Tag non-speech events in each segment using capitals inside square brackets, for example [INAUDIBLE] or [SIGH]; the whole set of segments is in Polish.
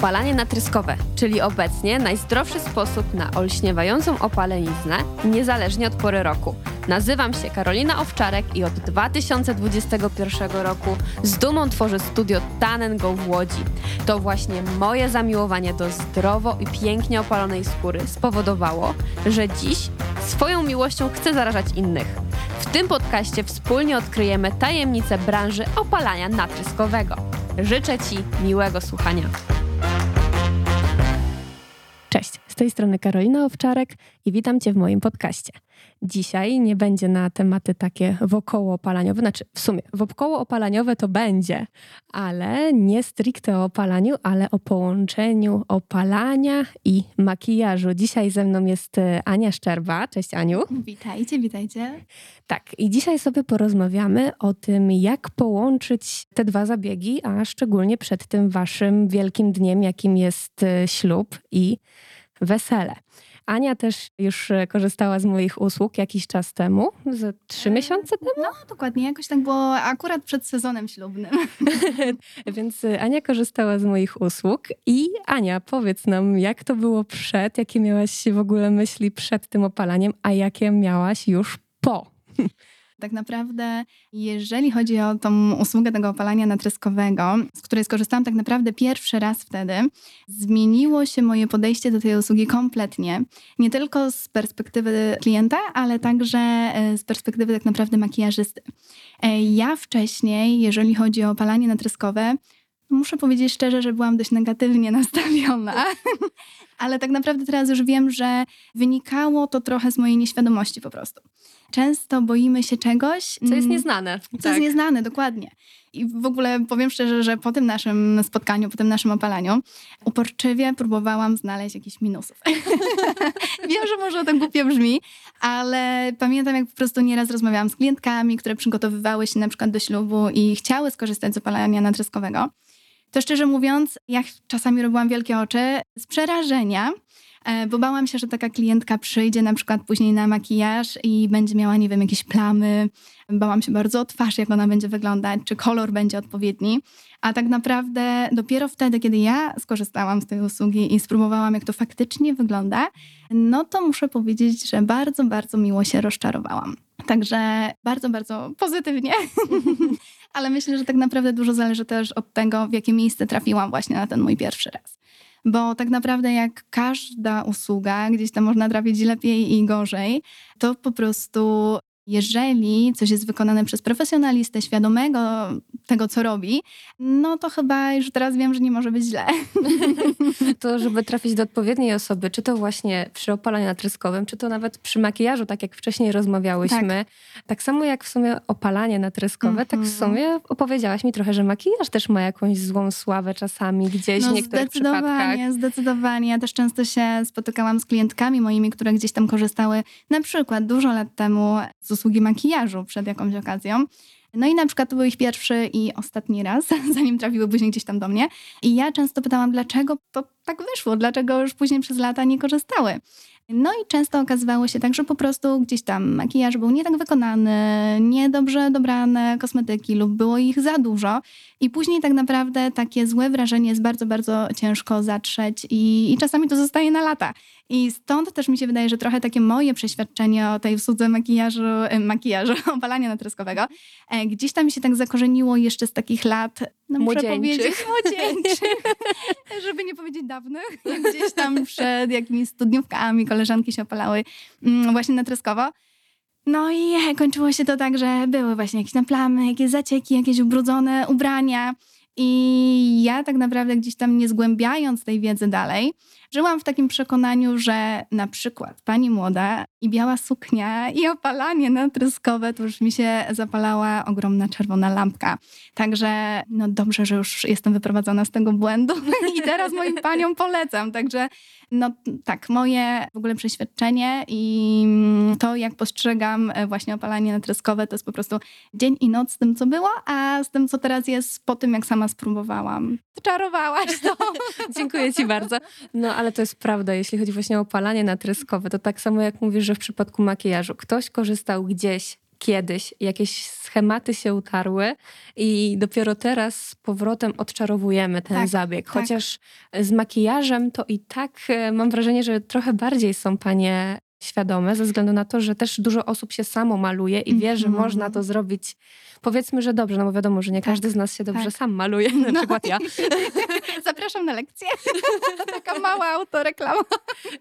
Opalanie natryskowe, czyli obecnie najzdrowszy sposób na olśniewającą opaleniznę, niezależnie od pory roku. Nazywam się Karolina Owczarek i od 2021 roku z dumą tworzę studio Tan Go w Łodzi. To właśnie moje zamiłowanie do zdrowo i pięknie opalonej skóry spowodowało, że dziś swoją miłością chcę zarażać innych. W tym podcaście wspólnie odkryjemy tajemnice branży opalania natryskowego. Życzę Ci miłego słuchania. Tej strony Karolina Owczarek i witam Cię w moim podcaście. Dzisiaj nie będzie na tematy takie wokoło opalaniowe, znaczy w sumie wokoło opalaniowe to będzie, ale nie stricte o opalaniu, ale o połączeniu opalania i makijażu. Dzisiaj ze mną jest e, Ania Szczerba. Cześć Aniu. Witajcie, witajcie. Tak, i dzisiaj sobie porozmawiamy o tym, jak połączyć te dwa zabiegi, a szczególnie przed tym waszym wielkim dniem, jakim jest e, ślub i wesele. Ania też już e, korzystała z moich usług jakiś czas temu, ze trzy E, miesiące temu. No, dokładnie, jakoś tak było akurat przed sezonem ślubnym. [LAUGHS] Więc e, Ania korzystała z moich usług. I Ania, powiedz nam, jak to było przed, jakie miałaś w ogóle myśli przed tym opalaniem, a jakie miałaś już po? [LAUGHS] Tak naprawdę, jeżeli chodzi o tą usługę tego opalania natryskowego, z której skorzystałam tak naprawdę pierwszy raz wtedy, zmieniło się moje podejście do tej usługi kompletnie. Nie tylko z perspektywy klienta, ale także e, z perspektywy tak naprawdę makijażysty. E, Ja wcześniej, jeżeli chodzi o opalanie natryskowe, muszę powiedzieć szczerze, że byłam dość negatywnie [LAUGHS] nastawiona. Ale tak naprawdę teraz już wiem, że wynikało to trochę z mojej nieświadomości po prostu. Często boimy się czegoś, Co jest mm, nieznane. co jest nieznane, dokładnie. I w ogóle powiem szczerze, że po tym naszym spotkaniu, po tym naszym opalaniu, uporczywie próbowałam znaleźć jakiś minusów. [LAUGHS] Wiem, że może to głupio brzmi, ale pamiętam, jak po prostu nieraz rozmawiałam z klientkami, które przygotowywały się na przykład do ślubu i chciały skorzystać z opalania natryskowego. To szczerze mówiąc, ja czasami robiłam wielkie oczy z przerażenia, bo bałam się, że taka klientka przyjdzie na przykład później na makijaż i będzie miała, nie wiem, jakieś plamy. Bałam się bardzo o twarz, jak ona będzie wyglądać, czy kolor będzie odpowiedni. A tak naprawdę dopiero wtedy, kiedy ja skorzystałam z tej usługi i spróbowałam, jak to faktycznie wygląda, no to muszę powiedzieć, że bardzo, bardzo miło się rozczarowałam. Także bardzo, bardzo pozytywnie. [LAUGHS] Ale myślę, że tak naprawdę dużo zależy też od tego, w jakie miejsce trafiłam właśnie na ten mój pierwszy raz. Bo tak naprawdę, jak każda usługa, gdzieś tam można trafić lepiej i gorzej, to po prostu jeżeli coś jest wykonane przez profesjonalistę świadomego tego, co robi, no to chyba już teraz wiem, że nie może być źle. [LAUGHS] To, żeby trafić do odpowiedniej osoby, czy to właśnie przy opalaniu natryskowym, czy to nawet przy makijażu, tak jak wcześniej rozmawiałyśmy. Tak, samo jak w sumie opalanie natryskowe, tak w Mhm. sumie opowiedziałaś mi trochę, że makijaż też ma jakąś złą sławę czasami gdzieś w niektórych przypadkach. No, zdecydowanie, zdecydowanie. Ja też często się spotykałam z klientkami moimi, które gdzieś tam korzystały na przykład dużo lat temu z usługi makijażu przed jakąś okazją. No i na przykład to był ich pierwszy i ostatni raz, [LAUGHS] zanim trafiły później gdzieś tam do mnie. I ja często pytałam, dlaczego to tak wyszło, dlaczego już później przez lata nie korzystały. No i często okazywało się tak, że po prostu gdzieś tam makijaż był nie tak wykonany, niedobrze dobrane kosmetyki lub było ich za dużo. I później tak naprawdę takie złe wrażenie jest bardzo, bardzo ciężko zatrzeć i, i czasami to zostaje na lata. I stąd też mi się wydaje, że trochę takie moje przeświadczenie o tej usłudze makijażu, e, makijażu, [LAUGHS] opalania natryskowego, e, gdzieś tam mi się tak zakorzeniło jeszcze z takich lat, no Młodzieńczych. młodzieńczych, [LAUGHS] żeby nie powiedzieć dawnych, [LAUGHS] gdzieś tam przed jakimiś studniówkami koleżanki się opalały mm, właśnie natryskowo. No i kończyło się to tak, że były właśnie jakieś tam plamy, jakieś zacieki, jakieś ubrudzone ubrania. I ja tak naprawdę gdzieś tam nie zgłębiając tej wiedzy dalej, żyłam w takim przekonaniu, że na przykład pani młoda i biała suknia i opalanie natryskowe, to już mi się zapalała ogromna czerwona lampka. Także no dobrze, że już jestem wyprowadzona z tego błędu [LAUGHS] i teraz moim paniom polecam. Także no tak, moje w ogóle przeświadczenie i to, jak postrzegam e, właśnie opalanie natryskowe, to jest po prostu dzień i noc z tym, co było, a z tym, co teraz jest po tym, jak sama spróbowałam. Czarowałaś to. [LAUGHS] Dziękuję ci bardzo. No ale to jest prawda, jeśli chodzi właśnie o opalanie natryskowe, to tak samo jak mówisz, że w przypadku makijażu ktoś korzystał gdzieś kiedyś jakieś schematy się utarły i dopiero teraz z powrotem odczarowujemy ten Tak, zabieg. tak. Chociaż z makijażem to i tak e, mam wrażenie, że trochę bardziej są panie świadome, ze względu na to, że też dużo osób się samo maluje i wie, że Mhm. można to zrobić. Powiedzmy, że dobrze, no bo wiadomo, że nie Tak, każdy z nas się dobrze tak. sam maluje, na No. przykład ja. [LAUGHS] Zapraszam na lekcję. [LAUGHS] Taka mała autoreklama.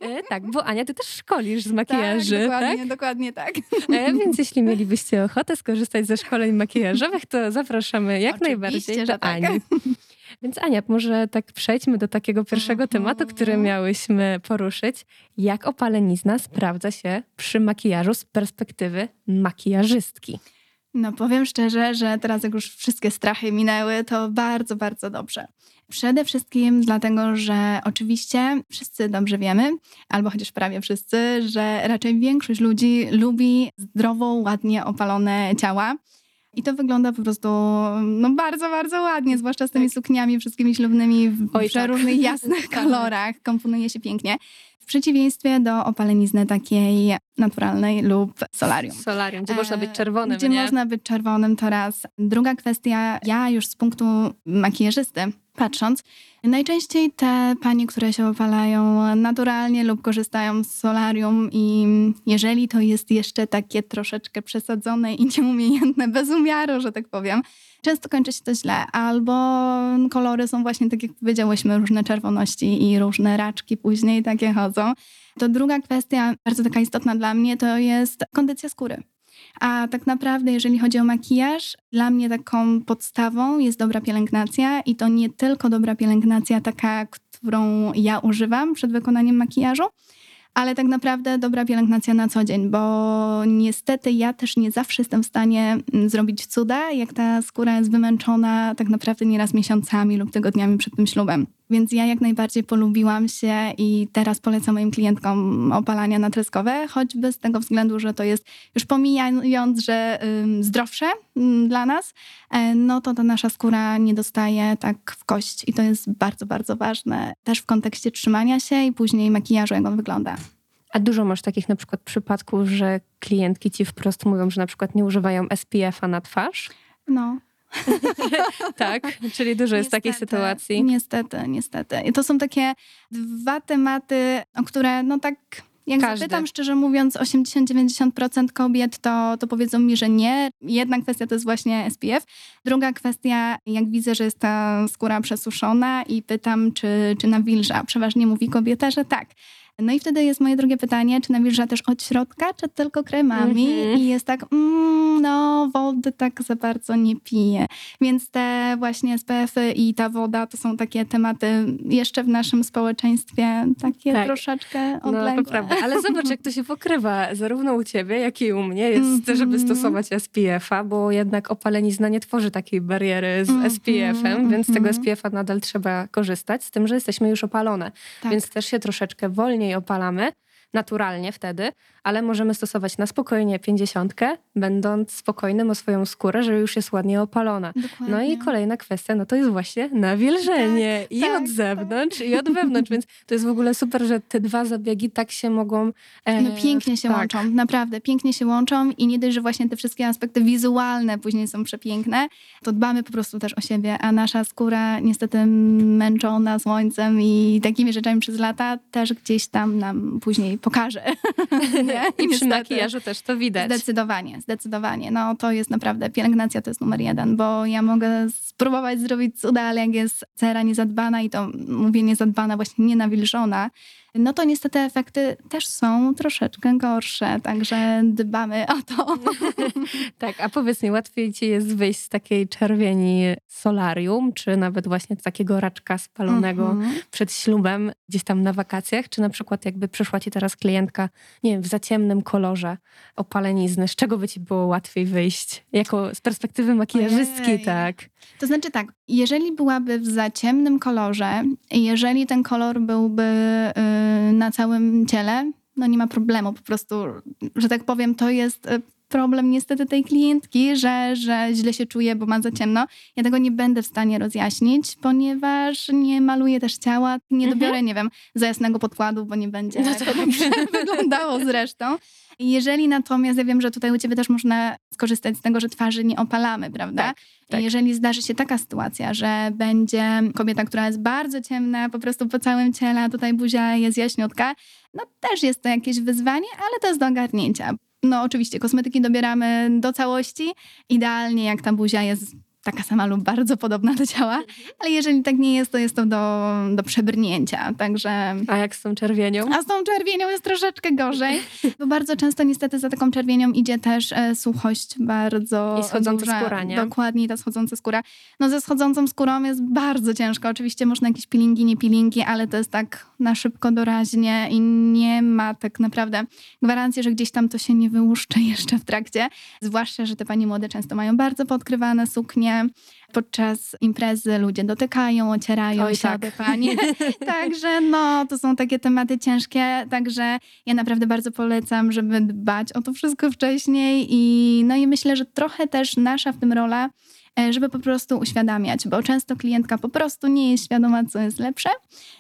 E, tak, bo Ania, ty też szkolisz z makijaży, tak, tak? dokładnie, dokładnie tak. E, więc jeśli mielibyście ochotę skorzystać ze szkoleń makijażowych, to zapraszamy jak Oczywiście, najbardziej do tak. Ani. [LAUGHS] Więc Ania, może tak przejdźmy do takiego pierwszego Mhm. tematu, który miałyśmy poruszyć. Jak opalenizna sprawdza się przy makijażu z perspektywy makijażystki? No powiem szczerze, że teraz jak już wszystkie strachy minęły, to bardzo, bardzo dobrze. Przede wszystkim dlatego, że oczywiście wszyscy dobrze wiemy, albo chociaż prawie wszyscy, że raczej większość ludzi lubi zdrowo, ładnie opalone ciała. I to wygląda po prostu no, bardzo, bardzo ładnie, zwłaszcza z tymi sukniami wszystkimi ślubnymi w Oj, tak. przeróżnych jasnych [LAUGHS] Tak. kolorach. Komponuje się pięknie. W przeciwieństwie do opalenizny takiej naturalnej lub solarium. Solarium, gdzie E, można być czerwonym, Gdzie nie? można być czerwonym to raz. Druga kwestia, ja już z punktu makijażysty patrząc, najczęściej te panie, które się opalają naturalnie lub korzystają z solarium i jeżeli to jest jeszcze takie troszeczkę przesadzone i nieumiejętne, bez umiaru, że tak powiem, często kończy się to źle. Albo kolory są właśnie, tak jak powiedziałyśmy, różne czerwoności i różne raczki później takie chodzą. To druga kwestia, bardzo taka istotna dla mnie, to jest kondycja skóry. A tak naprawdę, jeżeli chodzi o makijaż, dla mnie taką podstawą jest dobra pielęgnacja i to nie tylko dobra pielęgnacja taka, którą ja używam przed wykonaniem makijażu, ale tak naprawdę dobra pielęgnacja na co dzień, bo niestety ja też nie zawsze jestem w stanie mm, zrobić cuda, jak ta skóra jest wymęczona tak naprawdę nieraz miesiącami lub tygodniami przed tym ślubem. Więc ja jak najbardziej polubiłam się i teraz polecam moim klientkom opalania natryskowe, choćby z tego względu, że to jest już pomijając, że zdrowsze dla nas, e, no to ta nasza skóra nie dostaje tak w kość i to jest bardzo, bardzo ważne też w kontekście trzymania się i później makijażu, jak on wygląda. A dużo masz takich na przykład przypadków, że klientki ci wprost mówią, że na przykład nie używają SPF-a na twarz? No, [LAUGHS] Tak, czyli dużo jest takiej sytuacji. Niestety, niestety. I to są takie dwa tematy, o które no tak... Jak Każdy. zapytam, szczerze mówiąc, 80-90% kobiet to, to powiedzą mi, że nie. Jedna kwestia to jest właśnie SPF. Druga kwestia, jak widzę, że jest ta skóra przesuszona i pytam, czy, czy nawilża. Przeważnie mówi kobieta, że tak. No i wtedy jest moje drugie pytanie, czy nawilża też od środka, czy tylko kremami? Mhm. I jest tak, mm, no wody tak za bardzo nie piję. Więc te właśnie SPF-y i ta woda to są takie tematy jeszcze w naszym społeczeństwie takie Tak. troszeczkę No odległe. to prawda, ale zobacz jak to się pokrywa zarówno u ciebie, jak i u mnie jest, Mhm. żeby stosować SPF-a, bo jednak opalenizna nie tworzy takiej bariery z Mhm, SPF-em, więc z tego mhm. SPF-a nadal trzeba korzystać, z tym, że jesteśmy już opalone, Tak. więc też się troszeczkę wolniej opalamy, naturalnie wtedy, ale możemy stosować na spokojnie pięćdziesiątkę, będąc spokojnym o swoją skórę, że już jest ładnie opalona. Dokładnie. No i kolejna kwestia, no to jest właśnie nawilżenie. I tak, od zewnątrz, i od wewnątrz. Więc to jest w ogóle super, że te dwa zabiegi tak się mogą... e, No pięknie się tak. łączą, naprawdę pięknie się łączą i nie dość, że właśnie te wszystkie aspekty wizualne później są przepiękne, to dbamy po prostu też o siebie, a nasza skóra niestety męczona słońcem i takimi rzeczami przez lata też gdzieś tam nam później pokaże. [LAUGHS] Nie? I przy Niestety. makijażu też to widać. Zdecydowanie, zdecydowanie. No to jest naprawdę, pielęgnacja to jest numer jeden, bo ja mogę spróbować zrobić cuda, ale jak jest cera niezadbana i to mówię niezadbana, właśnie nienawilżona, no to niestety efekty też są troszeczkę gorsze, także dbamy o to. [LAUGHS] Tak, a powiedz mi, łatwiej ci jest wyjść z takiej czerwieni solarium, czy nawet właśnie z takiego raczka spalonego Mhm. przed ślubem, gdzieś tam na wakacjach, czy na przykład jakby przyszła ci teraz klientka, nie wiem, w zaciemnym kolorze opalenizny, z czego by ci było łatwiej wyjść? Jako z perspektywy makijażystki, Ojej. tak. To znaczy tak, jeżeli byłaby w za ciemnym kolorze, jeżeli ten kolor byłby y, na całym ciele, no nie ma problemu, po prostu, że tak powiem, to jest y, problem niestety tej klientki, że, że źle się czuje, bo ma za ciemno. Ja tego nie będę w stanie rozjaśnić, ponieważ nie maluję też ciała. Nie Mhm. dobiorę, nie wiem, za jasnego podkładu, bo nie będzie No to tak. [LAUGHS] wyglądało zresztą. Jeżeli natomiast, ja wiem, że tutaj u ciebie też można skorzystać z tego, że twarzy nie opalamy, prawda? Tak, tak. Jeżeli zdarzy się taka sytuacja, że będzie kobieta, która jest bardzo ciemna, po prostu po całym ciele, a tutaj buzia jest jaśniutka, no też jest to jakieś wyzwanie, ale to jest do ogarnięcia. No oczywiście, kosmetyki dobieramy do całości. Idealnie jak ta buzia jest taka sama lub bardzo podobna do ciała, ale jeżeli tak nie jest, to jest to do, do przebrnięcia. Także A jak z tą czerwienią? a z tą czerwienią jest troszeczkę gorzej, bo bardzo często niestety za taką czerwienią idzie też e, suchość bardzo I schodząca duża. skóra, nie? Dokładnie, ta schodząca skóra. No ze schodzącą skórą jest bardzo ciężko. Oczywiście można jakieś peelingi, nie peelingi, ale to jest tak na szybko, doraźnie i nie ma tak naprawdę gwarancji, że gdzieś tam to się nie wyłuszczy [LAUGHS] jeszcze w trakcie. Zwłaszcza, że te panie młode często mają bardzo podkrywane suknie. Podczas imprezy ludzie dotykają, ocierają Oj, się, tak. panie. [LAUGHS] Także no, to są takie tematy ciężkie, także ja naprawdę bardzo polecam, żeby dbać o to wszystko wcześniej i no i myślę, że trochę też nasza w tym rola, żeby po prostu uświadamiać, bo często klientka po prostu nie jest świadoma, co jest lepsze.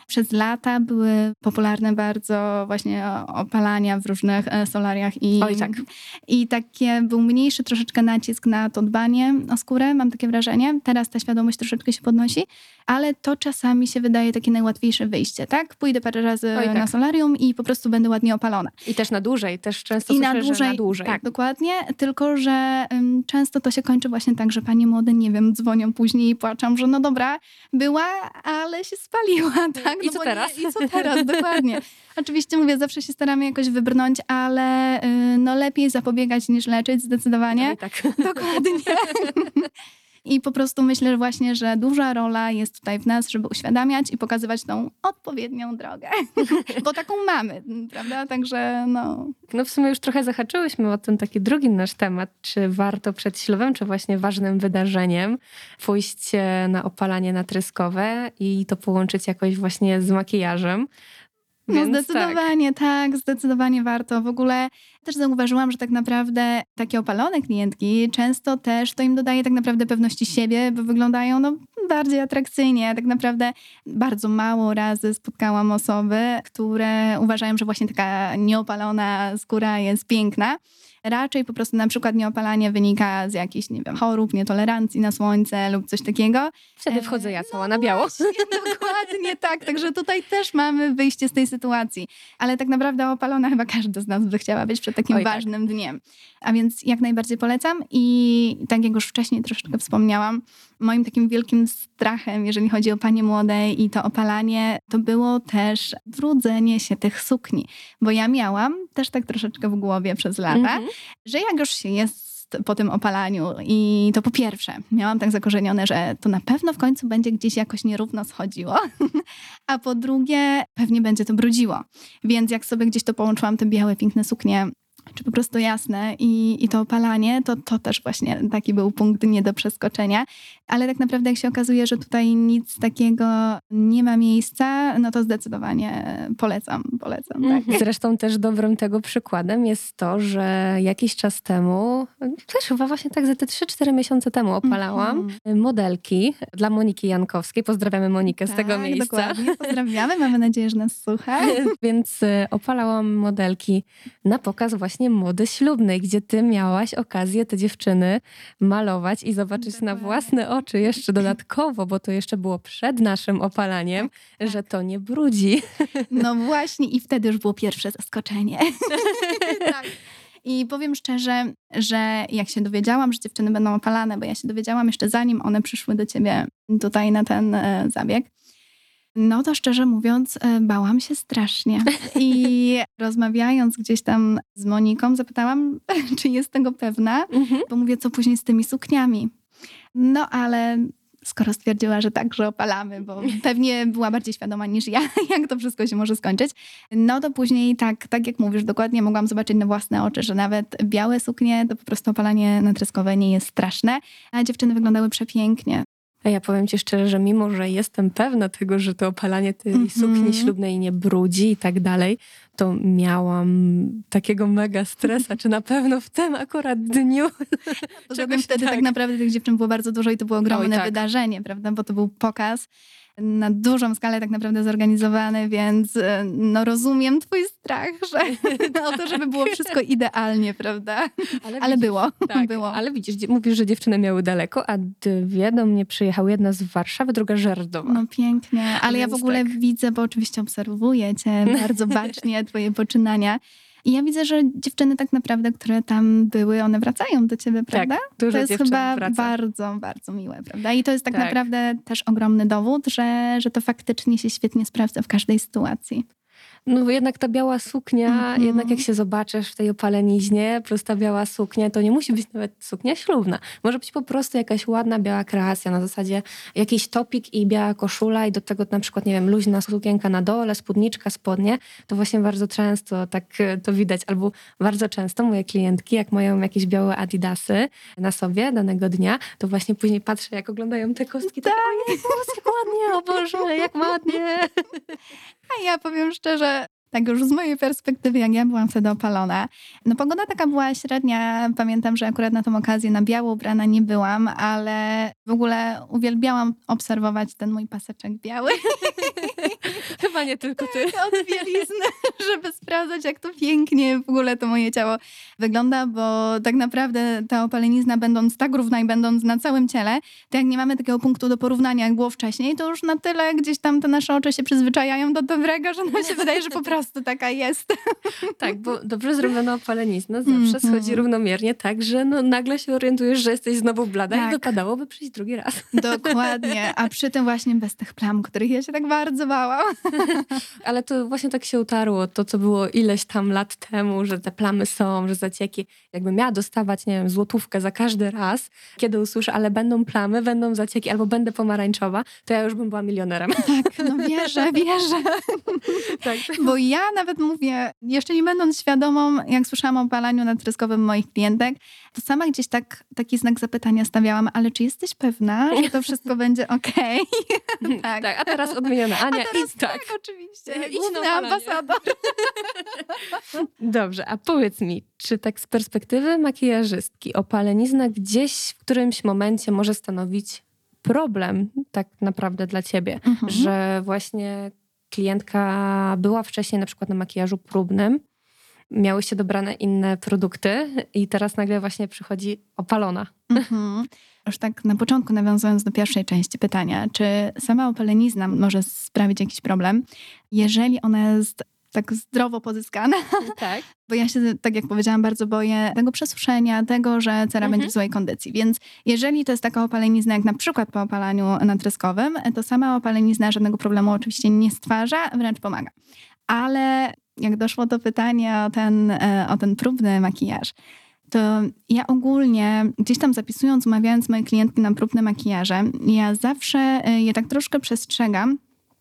Przez lata były popularne bardzo właśnie opalania w różnych e, solariach i, Oj, tak. i takie był mniejszy troszeczkę nacisk na to dbanie o skórę, mam takie wrażenie. Teraz ta świadomość troszeczkę się podnosi, ale to czasami się wydaje takie najłatwiejsze wyjście, tak? Pójdę parę razy Oj, tak. na solarium i po prostu będę ładnie opalona. I też na dłużej, też często I słyszę, na dłużej, że na dłużej. tak, dokładnie. Tylko, że ym, często to się kończy właśnie tak, że panie młode, nie wiem, dzwonią później i płaczą, że no dobra, była, ale się spaliła, [LAUGHS] tak? I no co bo teraz? Nie, I co teraz, [LAUGHS] dokładnie. Oczywiście mówię, zawsze się staramy jakoś wybrnąć, ale y, no lepiej zapobiegać niż leczyć, zdecydowanie. Oj, tak. Dokładnie. [LAUGHS] I po prostu myślę że właśnie, że duża rola jest tutaj w nas, żeby uświadamiać i pokazywać tą odpowiednią drogę. [LAUGHS] Bo taką mamy, prawda? Także no. No w sumie już trochę zahaczyłyśmy o ten taki drugi nasz temat, czy warto przed ślubem, czy właśnie ważnym wydarzeniem pójść e, na opalanie natryskowe i to połączyć jakoś właśnie z makijażem. No Więc zdecydowanie, tak. zdecydowanie warto. W ogóle też zauważyłam, że tak naprawdę takie opalone klientki często też to im dodaje tak naprawdę pewności siebie, bo wyglądają no, bardziej atrakcyjnie. Tak naprawdę bardzo mało razy spotkałam osoby, które uważają, że właśnie taka nieopalona skóra jest piękna. Raczej po prostu na przykład nieopalanie wynika z jakichś, nie wiem, chorób, nietolerancji na słońce lub coś takiego. Tak. Wtedy wchodzę ja cała na biało. Właśnie, [LAUGHS] dokładnie tak. Także tutaj też mamy wyjście z tej sytuacji. Ale tak naprawdę opalona chyba każdy z nas by chciała być przed takim Oj, tak. ważnym dniem. A więc jak najbardziej polecam i tak jak już wcześniej troszeczkę wspomniałam, moim takim wielkim strachem, jeżeli chodzi o panie młode i to opalanie, to było też brudzenie się tych sukni. Bo ja miałam też tak troszeczkę w głowie przez lata, Mhm. że jak już się jest po tym opalaniu i to po pierwsze, miałam tak zakorzenione, że to na pewno w końcu będzie gdzieś jakoś nierówno schodziło, [LAUGHS] a po drugie pewnie będzie to brudziło. Więc jak sobie gdzieś to połączyłam, te białe, piękne suknie, czy po prostu jasne i, i to opalanie, to, to też właśnie taki był punkt nie do przeskoczenia. Ale tak naprawdę jak się okazuje, że tutaj nic takiego nie ma miejsca, no to zdecydowanie polecam, polecam. Tak. Mhm. Zresztą też dobrym tego przykładem jest to, że jakiś czas temu, też chyba właśnie tak za te 3-4 miesiące temu opalałam Mhm. modelki dla Moniki Jankowskiej. Pozdrawiamy Monikę z tego Tak, miejsca. Dokładnie. [LAUGHS] Pozdrawiamy, mamy nadzieję, że nas słucha. [LAUGHS] Więc y, opalałam modelki na pokaz właśnie mody ślubnej, gdzie ty miałaś okazję te dziewczyny malować i zobaczyć na własne oczy jeszcze dodatkowo, bo to jeszcze było przed naszym opalaniem, że to nie brudzi. No właśnie i wtedy już było pierwsze zaskoczenie. [LAUGHS] tak. I powiem szczerze, że jak się dowiedziałam, że dziewczyny będą opalane, bo ja się dowiedziałam jeszcze zanim one przyszły do ciebie tutaj na ten e, zabieg, no to szczerze mówiąc, e, bałam się strasznie. I [LAUGHS] rozmawiając gdzieś tam z Moniką, zapytałam, [LAUGHS] czy jest tego pewna, bo mówię, co później z tymi sukniami. No ale skoro stwierdziła, że tak, że opalamy, bo [LAUGHS] pewnie była bardziej świadoma niż ja, jak to wszystko się może skończyć, no to później tak, tak jak mówisz, dokładnie mogłam zobaczyć na własne oczy, że nawet białe suknie, to po prostu opalanie natryskowe nie jest straszne, a dziewczyny wyglądały przepięknie. A ja powiem ci szczerze, że mimo, że jestem pewna tego, że to opalanie tej Mhm. sukni ślubnej nie brudzi i tak dalej, to miałam takiego mega stresa, czy na pewno w tym akurat dniu. [LAUGHS] Poza tym wtedy tak. tak naprawdę tych dziewczyn było bardzo dużo i to było ogromne tak. wydarzenie, prawda? Bo to był pokaz na dużą skalę tak naprawdę zorganizowany, więc e, no rozumiem twój strach, że [LAUGHS] o to, żeby było wszystko idealnie, prawda? Ale, ale widzisz, było, tak, [LAUGHS] było. Ale widzisz, mówisz, że dziewczyny miały daleko, a dwie do mnie przyjechały, jedna z Warszawy, druga Żerdowa. No pięknie, ale więc ja w ogóle tak. widzę, bo oczywiście obserwuję cię [LAUGHS] bardzo bacznie, twoje poczynania i ja widzę, że dziewczyny tak naprawdę, które tam były, one wracają do ciebie, tak, prawda? Tak, dużo to jest chyba wraca. bardzo, bardzo miłe, prawda? I to jest tak, tak, naprawdę też ogromny dowód, że, że to faktycznie się świetnie sprawdza w każdej sytuacji. No bo jednak ta biała suknia, mm -hmm. jednak jak się zobaczysz w tej opaleniźnie, plus ta biała suknia, to nie musi być nawet suknia ślubna. Może być po prostu jakaś ładna biała kreacja na zasadzie jakiś topik i biała koszula i do tego na przykład, nie wiem, luźna sukienka na dole, spódniczka, spodnie. To właśnie bardzo często tak e, to widać. Albo bardzo często moje klientki, jak mają jakieś białe adidasy na sobie danego dnia, to właśnie później patrzę, jak oglądają te kostki, tak, tak jak ładnie, o Boże, jak ładnie. [LAUGHS] A ja powiem szczerze, tak już z mojej perspektywy, jak ja byłam wtedy opalona, no pogoda taka była średnia. Pamiętam, że akurat na tą okazję na biało ubrana nie byłam, ale w ogóle uwielbiałam obserwować ten mój paseczek biały. [LAUGHS] Chyba nie tylko ty. Tak, od bielizny, [LAUGHS] żeby sprawdzać, jak to pięknie w ogóle to moje ciało wygląda, bo tak naprawdę ta opalenizna, będąc tak równa i będąc na całym ciele, to jak nie mamy takiego punktu do porównania, jak było wcześniej, to już na tyle gdzieś tam te nasze oczy się przyzwyczajają do dobrego, że nam się [LAUGHS] wydaje, że po prostu taka jest. [LAUGHS] Tak, bo dobrze zrobiona opalenizna zawsze -hmm. schodzi równomiernie tak, że no nagle się orientujesz, że jesteś znowu blada tak. i dopadałoby przyjść drugi raz. Dokładnie, a przy tym właśnie bez tych plam, których ja się tak bardzo bałam. [LAUGHS] Ale to właśnie tak się utarło, to co było ileś tam lat temu, że te plamy są, że zacieki. Jakbym miała dostawać, nie wiem, złotówkę za każdy raz, kiedy usłyszę, ale będą plamy, będą zacieki, albo będę pomarańczowa, to ja już bym była milionerem. Tak, no wierzę, [LAUGHS] wierzę. tak. Bo ja nawet mówię, jeszcze nie będąc świadomą, jak słyszałam o palaniu natryskowym moich klientek, to sama gdzieś tak, taki znak zapytania stawiałam, ale czy jesteś pewna, że to wszystko będzie okej? Okay? [LAUGHS] tak. tak. a teraz odmieniona Ania, a teraz, tak. tak. oczywiście. Idź na ambasador. [LAUGHS] Dobrze, a powiedz mi, czy tak z perspektywy makijażystki opalenizna gdzieś w którymś momencie może stanowić problem tak naprawdę dla ciebie, mhm. że właśnie klientka była wcześniej na przykład na makijażu próbnym, miały się dobrane inne produkty i teraz nagle właśnie przychodzi opalona. Mhm. Już tak na początku nawiązując do pierwszej części pytania, czy sama opalenizna może sprawić jakiś problem, jeżeli ona jest tak zdrowo pozyskana. [LAUGHS] Tak. Bo ja się, tak jak powiedziałam, bardzo boję tego przesuszenia, tego, że cera mhm. będzie w złej kondycji. Więc jeżeli to jest taka opalenizna, jak na przykład po opalaniu natreskowym, to sama opalenizna żadnego problemu oczywiście nie stwarza, wręcz pomaga. Ale jak doszło do pytania o ten, e, o ten próbny makijaż, to ja ogólnie gdzieś tam zapisując, umawiając moje klientki na próbne makijaże, ja zawsze e, je tak troszkę przestrzegam,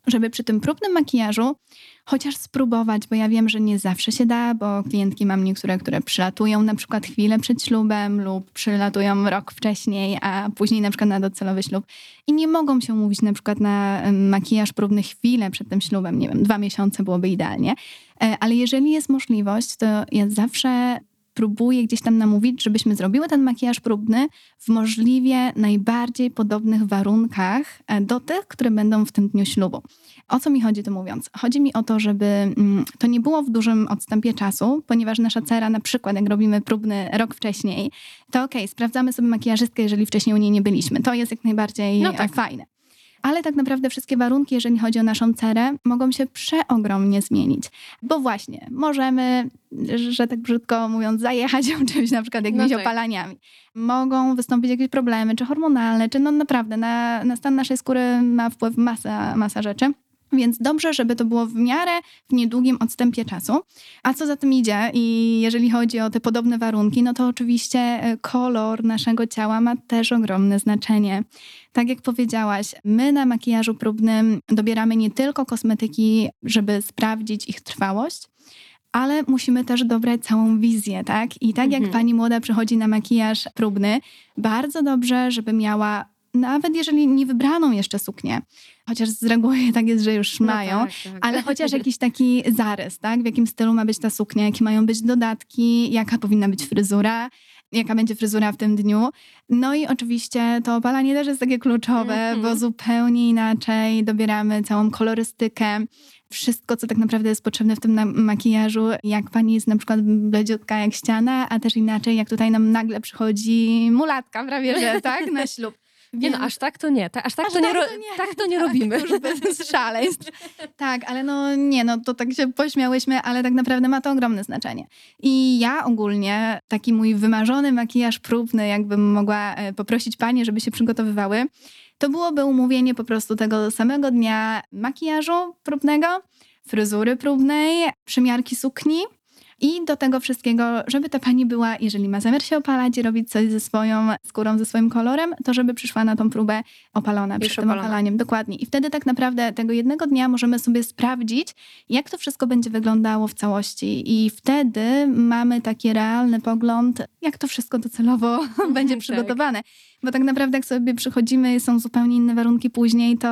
żeby przy tym próbnym makijażu chociaż spróbować, bo ja wiem, że nie zawsze się da, bo klientki mam niektóre, które przylatują na przykład chwilę przed ślubem lub przylatują rok wcześniej, a później na przykład na docelowy ślub i nie mogą się umówić na przykład na makijaż próbny chwilę przed tym ślubem, nie wiem, dwa miesiące byłoby idealnie. E, ale jeżeli jest możliwość, to ja zawsze próbuję gdzieś tam namówić, żebyśmy zrobiły ten makijaż próbny w możliwie najbardziej podobnych warunkach e, do tych, które będą w tym dniu ślubu. O co mi chodzi to mówiąc? Chodzi mi o to, żeby mm, to nie było w dużym odstępie czasu, ponieważ nasza cera, na przykład jak robimy próbny rok wcześniej, to okej, okay, sprawdzamy sobie makijażystkę, jeżeli wcześniej u niej nie byliśmy. To jest jak najbardziej no tak. fajne ale tak naprawdę wszystkie warunki, jeżeli chodzi o naszą cerę, mogą się przeogromnie zmienić. Bo właśnie, możemy, że tak brzydko mówiąc, zajechać ją [LAUGHS] czymś, na przykład jakimiś no tak. opalaniami. Mogą wystąpić jakieś problemy, czy hormonalne, czy no naprawdę na, na stan naszej skóry ma wpływ masa, masa rzeczy. Więc dobrze, żeby to było w miarę w niedługim odstępie czasu. A co za tym idzie, i jeżeli chodzi o te podobne warunki, no to oczywiście e, kolor naszego ciała ma też ogromne znaczenie. Tak jak powiedziałaś, my na makijażu próbnym dobieramy nie tylko kosmetyki, żeby sprawdzić ich trwałość, ale musimy też dobrać całą wizję, tak? I tak jak mhm. pani młoda przychodzi na makijaż próbny, bardzo dobrze, żeby miała nawet jeżeli nie wybraną jeszcze suknię, chociaż z reguły [LAUGHS] tak jest, że już mają, No tak, tak. ale chociaż jakiś taki zarys, tak? W jakim stylu ma być ta suknia, jakie mają być dodatki, jaka powinna być fryzura, jaka będzie fryzura w tym dniu. No i oczywiście to opalanie też jest takie kluczowe, Mhm. bo zupełnie inaczej dobieramy całą kolorystykę, wszystko, co tak naprawdę jest potrzebne w tym makijażu. Jak pani jest na przykład bledziutka jak ściana, a też inaczej, jak tutaj nam nagle przychodzi mulatka prawie, że tak, na ślub. Nie no, Więc- aż tak to nie. Ta, aż tak, Aż to, nie tak ro- to nie. tak to nie robimy. To już bez [LAUGHS] szaleństw. Tak, ale no nie, no to tak się pośmiałyśmy, ale tak naprawdę ma to ogromne znaczenie. I ja ogólnie, taki mój wymarzony makijaż próbny, jakbym mogła e, poprosić panie, żeby się przygotowywały, to byłoby umówienie po prostu tego samego dnia makijażu próbnego, fryzury próbnej, przymiarki sukni. I do tego wszystkiego, żeby ta pani była, jeżeli ma zamiar się opalać i robić coś ze swoją skórą, ze swoim kolorem, to żeby przyszła na tą próbę opalona Już przed tym opalona. opalaniem. Dokładnie. I wtedy tak naprawdę tego jednego dnia możemy sobie sprawdzić, jak to wszystko będzie wyglądało w całości. I wtedy mamy taki realny pogląd, jak to wszystko docelowo [LAUGHS] będzie Tak. przygotowane. Bo tak naprawdę jak sobie przychodzimy, są zupełnie inne warunki później, to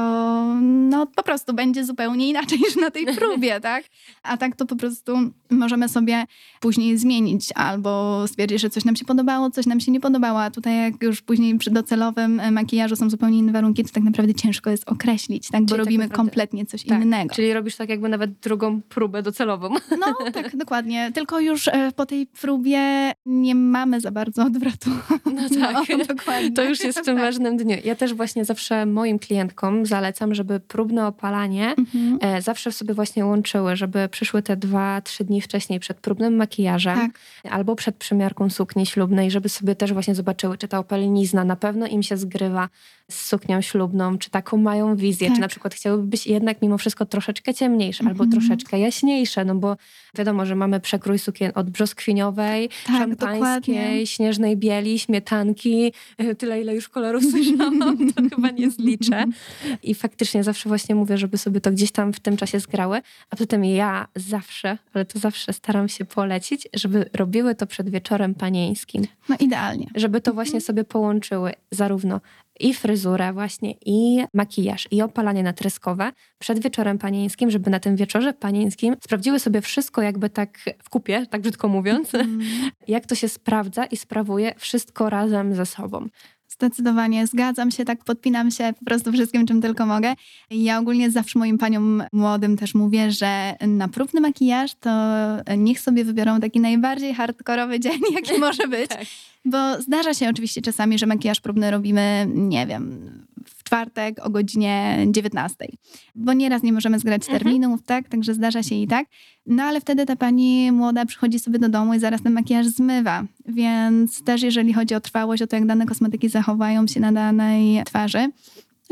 no po prostu będzie zupełnie inaczej niż na tej [LAUGHS] próbie, tak? A tak to po prostu możemy sobie później zmienić albo stwierdzić, że coś nam się podobało, coś nam się nie podobało, a tutaj jak już później przy docelowym e, makijażu są zupełnie inne warunki, to tak naprawdę ciężko jest określić, tak? Bo Czyli tak robimy naprawdę- kompletnie coś Tak, innego. Czyli robisz tak jakby nawet drugą próbę docelową. [LAUGHS] No tak, dokładnie. Tylko już e, po tej próbie nie mamy za bardzo odwrotu. No [LAUGHS] tak. No, dokładnie. To już jest w tym Tak. ważnym dniu. Ja też właśnie zawsze moim klientkom zalecam, żeby próbne opalanie Mhm. e, zawsze sobie właśnie łączyły, żeby przyszły te dwa, trzy dni wcześniej przed próbnym makijażem Tak. albo przed przymiarką sukni ślubnej, żeby sobie też właśnie zobaczyły, czy ta opalenizna na pewno im się zgrywa z suknią ślubną, czy taką mają wizję, Tak. czy na przykład chciałyby być jednak mimo wszystko troszeczkę ciemniejsze albo Mhm. troszeczkę jaśniejsze, no bo wiadomo, że mamy przekrój sukien od brzoskwiniowej, Tak, szampańskiej, dokładnie. śnieżnej bieli, śmietanki, e, tyle ile już kolorów [LAUGHS] słyszałam, to chyba nie zliczę. I faktycznie zawsze właśnie mówię, żeby sobie to gdzieś tam w tym czasie zgrały. A potem ja zawsze, ale to zawsze staram się polecić, żeby robiły to przed wieczorem panieńskim. No idealnie. Żeby to właśnie sobie połączyły zarówno i fryzurę właśnie, i makijaż, i opalanie natryskowe przed wieczorem panieńskim, żeby na tym wieczorze panieńskim sprawdziły sobie wszystko jakby tak w kupie, tak brzydko mówiąc, Mm. jak to się sprawdza i sprawuje wszystko razem ze sobą. Zdecydowanie, zgadzam się, tak podpinam się po prostu wszystkim, czym tylko mogę. Ja ogólnie zawsze moim paniom młodym też mówię, że na próbny makijaż to niech sobie wybiorą taki najbardziej hardkorowy [LAUGHS] dzień, jaki może być. Tak. Bo zdarza się oczywiście czasami, że makijaż próbny robimy, nie wiem, czwartek o godzinie 19. Bo nieraz nie możemy zgrać Mhm. terminów, tak? Także zdarza się i tak. No ale wtedy ta pani młoda przychodzi sobie do domu i zaraz ten makijaż zmywa. Więc też jeżeli chodzi o trwałość, o to jak dane kosmetyki zachowają się na danej twarzy,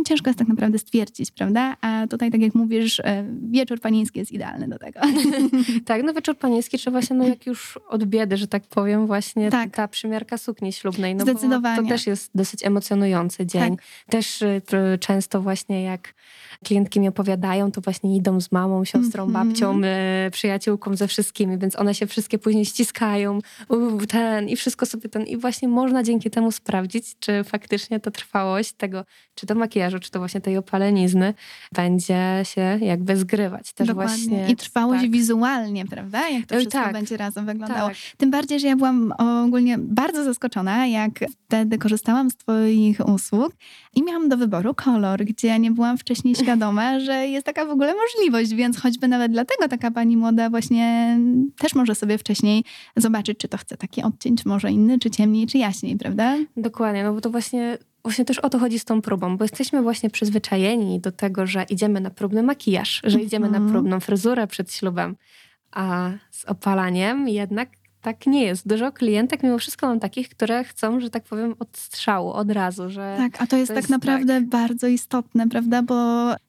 ciężko jest tak naprawdę stwierdzić, prawda? A tutaj, tak jak mówisz, e, wieczór panieński jest idealny do tego. [LAUGHS] Tak, no wieczór panieński, czy właśnie no jak już od biedy, że tak powiem, właśnie Tak. ta przymiarka sukni ślubnej. No Zdecydowanie. to też jest dosyć emocjonujący dzień. Tak. Też y, często właśnie jak klientki mi opowiadają, to właśnie idą z mamą, siostrą, Mhm. babcią, y, przyjaciółką, ze wszystkimi, więc one się wszystkie później ściskają, u, ten i wszystko sobie ten. I właśnie można dzięki temu sprawdzić, czy faktycznie ta trwałość tego, czy to makijażu, czy to właśnie tej opalenizny będzie się jakby zgrywać. Też Dokładnie. właśnie. I trwałość tak. wizualnie, prawda? Jak to wszystko tak. będzie razem wyglądało. Tak. Tym bardziej, że ja byłam ogólnie bardzo zaskoczona, jak wtedy korzystałam z Twoich usług i miałam do wyboru kolor, gdzie nie byłam wcześniej [LAUGHS] świadoma, że jest taka w ogóle możliwość, więc choćby nawet dlatego taka pani młoda właśnie też może sobie wcześniej zobaczyć, czy to chce taki odcień, czy może inny, czy ciemniej, czy jaśniej, prawda? Dokładnie, no bo to właśnie, właśnie też o to chodzi z tą próbą, bo jesteśmy właśnie przyzwyczajeni do tego, że idziemy na próbny makijaż, że idziemy na Mhm. próbną fryzurę przed ślubem, a z opalaniem jednak tak nie jest. Dużo klientek mimo wszystko mam takich, które chcą, że tak powiem, od strzału, od razu, że Tak, a to jest To tak jest naprawdę bardzo istotne, prawda? Bo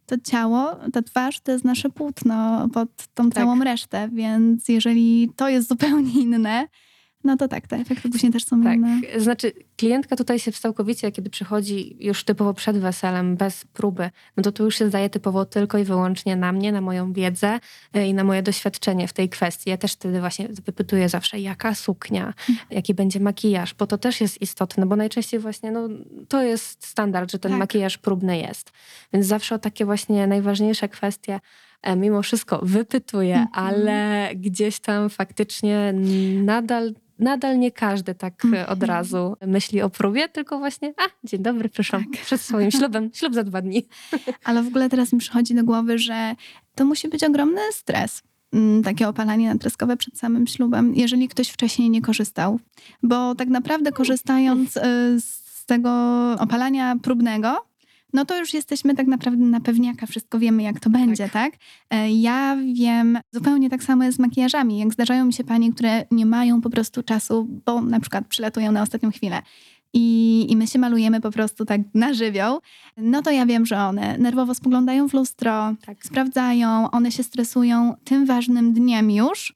to ciało, ta twarz to jest nasze płótno pod tą Tak. całą resztę, więc jeżeli to jest zupełnie inne, no to tak, te efekty później też są Tak, inne. znaczy klientka tutaj się całkowicie, kiedy przychodzi już typowo przed weselem, bez próby, no to tu już się zdaje typowo tylko i wyłącznie na mnie, na moją wiedzę y, i na moje doświadczenie w tej kwestii. Ja też wtedy właśnie wypytuję zawsze, jaka suknia, jaki będzie makijaż, bo to też jest istotne, bo najczęściej właśnie no, to jest standard, że ten Tak. makijaż próbny jest. Więc zawsze o takie właśnie najważniejsze kwestie e, mimo wszystko wypytuję, Mhm. ale gdzieś tam faktycznie nadal nadal nie każdy tak e, od Mhm. razu myśli o próbie, tylko właśnie, a, dzień dobry, przyszłam Tak. przed swoim ślubem, ślub za dwa dni. [LAUGHS] Ale w ogóle teraz mi przychodzi do głowy, że to musi być ogromny stres. mm, Takie opalanie natryskowe przed samym ślubem, jeżeli ktoś wcześniej nie korzystał. Bo tak naprawdę korzystając y, z tego opalania próbnego, no to już jesteśmy tak naprawdę na pewniaka, wszystko wiemy, jak to będzie, tak? E, Ja wiem, zupełnie tak samo jest z makijażami. Jak zdarzają mi się panie, które nie mają po prostu czasu, bo na przykład przylatują na ostatnią chwilę i, i my się malujemy po prostu tak na żywioł, no to ja wiem, że one nerwowo spoglądają w lustro, Tak. sprawdzają, one się stresują tym ważnym dniem już,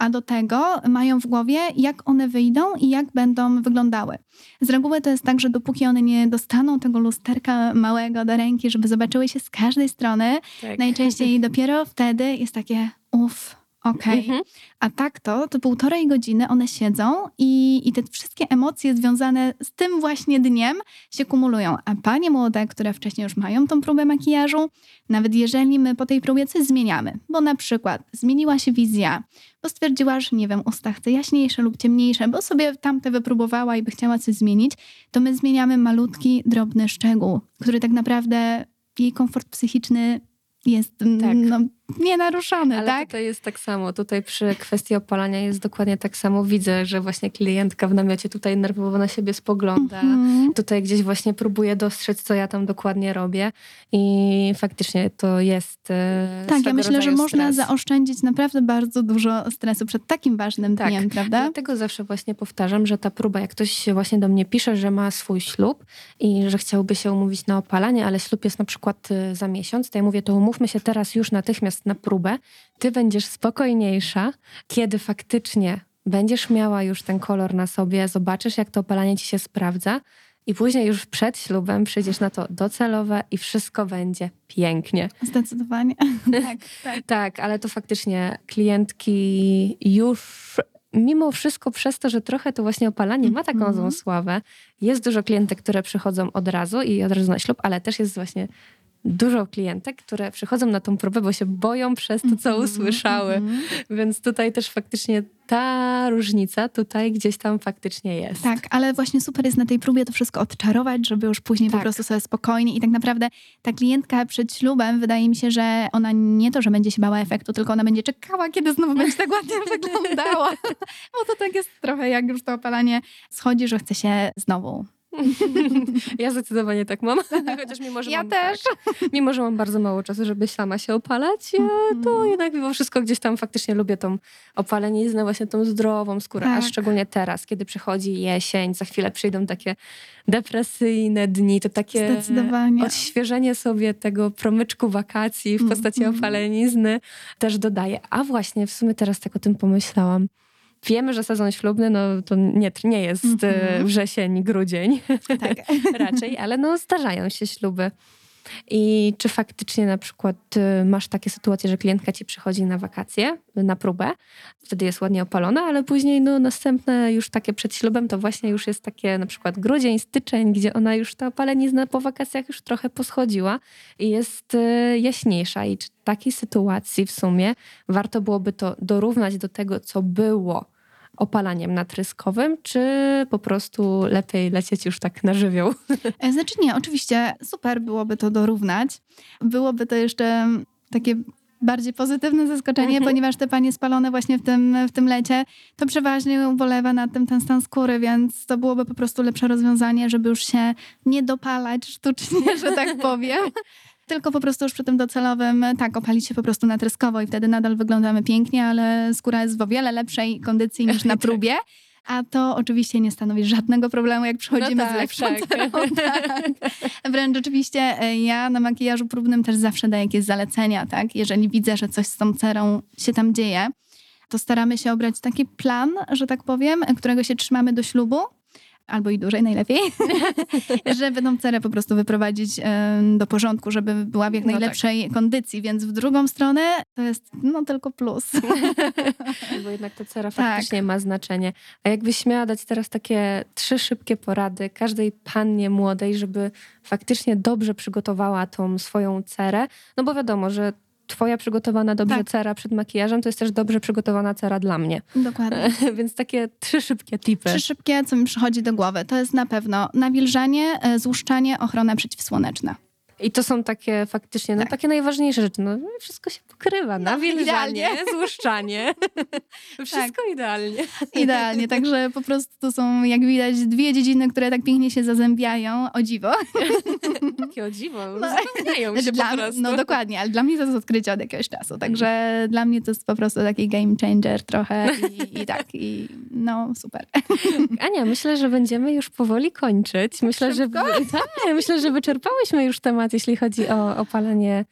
a do tego mają w głowie, jak one wyjdą i jak będą wyglądały. Z reguły to jest tak, że dopóki one nie dostaną tego lusterka małego do ręki, żeby zobaczyły się z każdej strony, Tak. najczęściej dopiero wtedy jest takie uff, okej. Mhm. A tak to, to półtorej godziny one siedzą i, i te wszystkie emocje związane z tym właśnie dniem się kumulują. A panie młode, które wcześniej już mają tą próbę makijażu, nawet jeżeli my po tej próbie coś zmieniamy, bo na przykład zmieniła się wizja, bo stwierdziła, że nie wiem, usta chce jaśniejsze lub ciemniejsze, bo sobie tamte wypróbowała i by chciała coś zmienić, to my zmieniamy malutki, drobny szczegół, który tak naprawdę jej komfort psychiczny jest Tak. no, nienaruszony, Ale tak? tutaj jest tak samo. Tutaj przy kwestii opalania jest dokładnie tak samo. Widzę, że właśnie klientka w namiocie tutaj nerwowo na siebie spogląda. Mhm. Tutaj gdzieś właśnie próbuje dostrzec, co ja tam dokładnie robię. I faktycznie to jest. e, Tak, ja myślę, że można stres. zaoszczędzić naprawdę bardzo dużo stresu przed takim ważnym Tak. dniem, prawda? Dlatego zawsze właśnie powtarzam, że ta próba, jak ktoś właśnie do mnie pisze, że ma swój ślub i że chciałby się umówić na opalanie, ale ślub jest na przykład y, za miesiąc, to ja mówię, to umówmy się teraz już natychmiast na próbę. Ty będziesz spokojniejsza, kiedy faktycznie będziesz miała już ten kolor na sobie, zobaczysz, jak to opalanie ci się sprawdza. I później już przed ślubem przyjdziesz na to docelowe i wszystko będzie pięknie. Zdecydowanie. [LAUGHS] tak, tak. Tak, ale to faktycznie klientki już mimo wszystko przez to, że trochę to właśnie opalanie ma taką Mhm. złą sławę, jest dużo klientek, które przychodzą od razu i od razu na ślub, ale też jest właśnie dużo klientek, które przychodzą na tą próbę, bo się boją przez to, co Mhm, usłyszały. mhm. Więc tutaj też faktycznie ta różnica tutaj gdzieś tam faktycznie jest. Tak, ale właśnie super jest na tej próbie to wszystko odczarować, żeby już później po Tak. prostu sobie spokojnie i tak naprawdę ta klientka przed ślubem, wydaje mi się, że ona nie to, że będzie się bała efektu, tylko ona będzie czekała, kiedy znowu będzie tak ładnie [LAUGHS] wyglądała. [LAUGHS] Bo to tak jest trochę jak już to opalanie schodzi, że chce się znowu. [LAUGHS] Ja zdecydowanie tak mam, [LAUGHS] chociaż mimo, że Ja mam, też. Tak, mimo, że mam bardzo mało czasu, żeby sama się opalać, ja to Mhm. jednak mimo wszystko gdzieś tam faktycznie lubię tą opaleniznę, właśnie tą zdrową skórę, a Tak. szczególnie teraz, kiedy przychodzi jesień, za chwilę przyjdą takie depresyjne dni, to takie Zdecydowanie. odświeżenie sobie tego promyczku wakacji w postaci Mhm. opalenizny też dodaje. A właśnie w sumie teraz tak o tym pomyślałam. Wiemy, że sezon ślubny no, to nie, nie jest Mhm. e, wrzesień, grudzień Tak. [LAUGHS] raczej, ale no zdarzają się śluby. I czy faktycznie na przykład y, masz takie sytuacje, że klientka ci przychodzi na wakacje, na próbę, wtedy jest ładnie opalona, ale później no następne już takie przed ślubem to właśnie już jest takie na przykład grudzień, styczeń, gdzie ona już ta opalenizna po wakacjach już trochę poschodziła i jest jaśniejsza. I czy takiej sytuacji w sumie warto byłoby to dorównać do tego, co było opalaniem natryskowym, czy po prostu lepiej lecieć już tak na żywioł? E, Znaczy nie, oczywiście super byłoby to dorównać. Byłoby to jeszcze takie bardziej pozytywne zaskoczenie, Mhm. ponieważ te panie spalone właśnie w tym, w tym lecie, to przeważnie ubolewa nad tym ten stan skóry, więc to byłoby po prostu lepsze rozwiązanie, żeby już się nie dopalać sztucznie, że tak [LAUGHS] powiem. Tylko po prostu już przy tym docelowym, tak, opalić się po prostu natryskowo i wtedy nadal wyglądamy pięknie, ale skóra jest w o wiele lepszej kondycji niż na [LAUGHS] Tak. próbie. A to oczywiście nie stanowi żadnego problemu, jak przychodzimy No z tak, lepszą tak. cerą. [LAUGHS] Tak. Wręcz oczywiście e, ja na makijażu próbnym też zawsze daję jakieś zalecenia, tak? Jeżeli widzę, że coś z tą cerą się tam dzieje. to staramy się obrać taki plan, że tak powiem, którego się trzymamy do ślubu, albo i dłużej najlepiej, żeby tą cerę po prostu wyprowadzić do porządku, żeby była w jak No tak. najlepszej kondycji, więc w drugą stronę to jest no tylko plus. [LAUGHS] Bo jednak ta cera Tak. faktycznie ma znaczenie. A jakbyś miała dać teraz takie trzy szybkie porady każdej pannie młodej, żeby faktycznie dobrze przygotowała tą swoją cerę, no bo wiadomo, że twoja przygotowana dobrze Tak. cera przed makijażem to jest też dobrze przygotowana cera dla mnie. Dokładnie. [LAUGHS] Więc takie trzy szybkie tipy. Trzy szybkie, co mi przychodzi do głowy, to jest na pewno nawilżanie, e, złuszczanie, ochrona przeciwsłoneczna. I to są takie faktycznie, no Tak. takie najważniejsze rzeczy. No wszystko się pokrywa. No, Nawilżanie, idealnie. [LAUGHS] [LAUGHS] Tak. złuszczanie. wszystko idealnie. Idealnie, także po prostu to są, jak widać, dwie dziedziny, które tak pięknie się zazębiają, o dziwo. [LAUGHS] Takie o dziwo, No. uzupełniają się Dla, po prostu. no dokładnie, ale dla mnie to jest odkrycie od jakiegoś czasu, także dla mnie to jest po prostu taki game changer trochę i, i tak, i no super. Ania, myślę, że będziemy już powoli kończyć. Myślę, że, tak, myślę, że wyczerpałyśmy już temat, jeśli chodzi o opalenie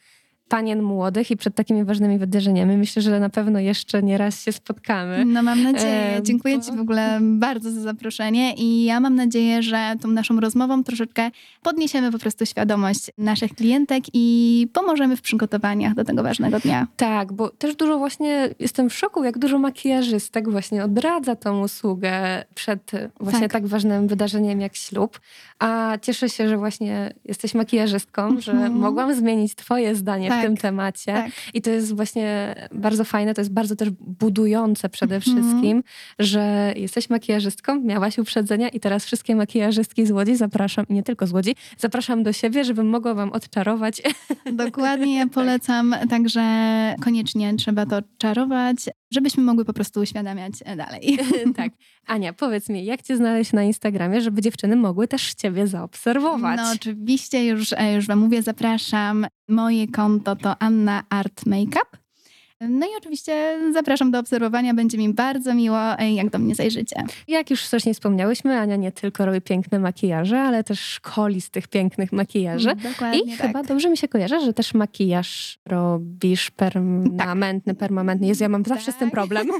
panien młodych i przed takimi ważnymi wydarzeniami. Myślę, że na pewno jeszcze nie raz się spotkamy. No mam nadzieję. Dziękuję bo- Ci w ogóle bardzo za zaproszenie i ja mam nadzieję, że tą naszą rozmową troszeczkę podniesiemy po prostu świadomość naszych klientek i pomożemy w przygotowaniach do tego ważnego dnia. Tak, bo też dużo właśnie jestem w szoku, jak dużo makijażystek właśnie odradza tą usługę przed właśnie tak, Tak. ważnym wydarzeniem jak ślub. A cieszę się, że właśnie jesteś makijażystką, że Mhm. mogłam zmienić twoje zdanie w Tak, tym temacie. tak. I to jest właśnie bardzo fajne, to jest bardzo też budujące przede Mhm. wszystkim, że jesteś makijażystką, miałaś uprzedzenia i teraz wszystkie makijażystki z Łodzi zapraszam, i nie tylko z Łodzi, zapraszam do siebie, żebym mogła wam odczarować Dokładnie [LAUGHS] polecam, także koniecznie trzeba to czarować, żebyśmy mogły po prostu uświadamiać e, dalej. [LAUGHS] tak. Ania, powiedz mi, jak cię znaleźć na Instagramie, żeby dziewczyny mogły też ciebie zaobserwować? No oczywiście, już, e, już wam mówię, zapraszam. Moje konto to Anna Art Makeup. No i oczywiście zapraszam do obserwowania, będzie mi bardzo miło, jak do mnie zajrzycie. Jak już wcześniej wspomniałyśmy, Ania nie tylko robi piękne makijaże, ale też szkoli z tych pięknych makijaży. Dokładnie I tak. chyba dobrze mi się kojarzy, że też makijaż robisz permanentny, permanentny. Jezu, ja mam zawsze z tym Tak. problem. [LAUGHS]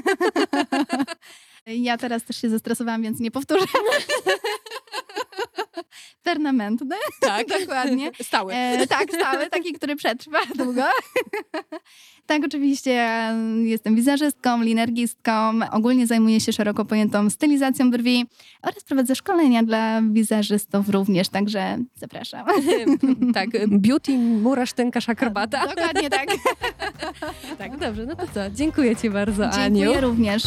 Ja teraz też się zestresowałam, więc nie powtórzę. [LAUGHS] Permanentny. [LAUGHS] Tak, Dokładnie. Stały. E, tak, stały, taki, który przetrwa [LAUGHS] długo. tak, oczywiście ja jestem wizerzystką, linergistką, ogólnie zajmuję się szeroko pojętą stylizacją brwi oraz prowadzę szkolenia dla wizerzystów również, także zapraszam. [LAUGHS] tak, beauty, murarz, tękarz, akrobata. Dokładnie tak. Tak, dobrze, no to co? Dziękuję ci bardzo, Aniu. Dziękuję również.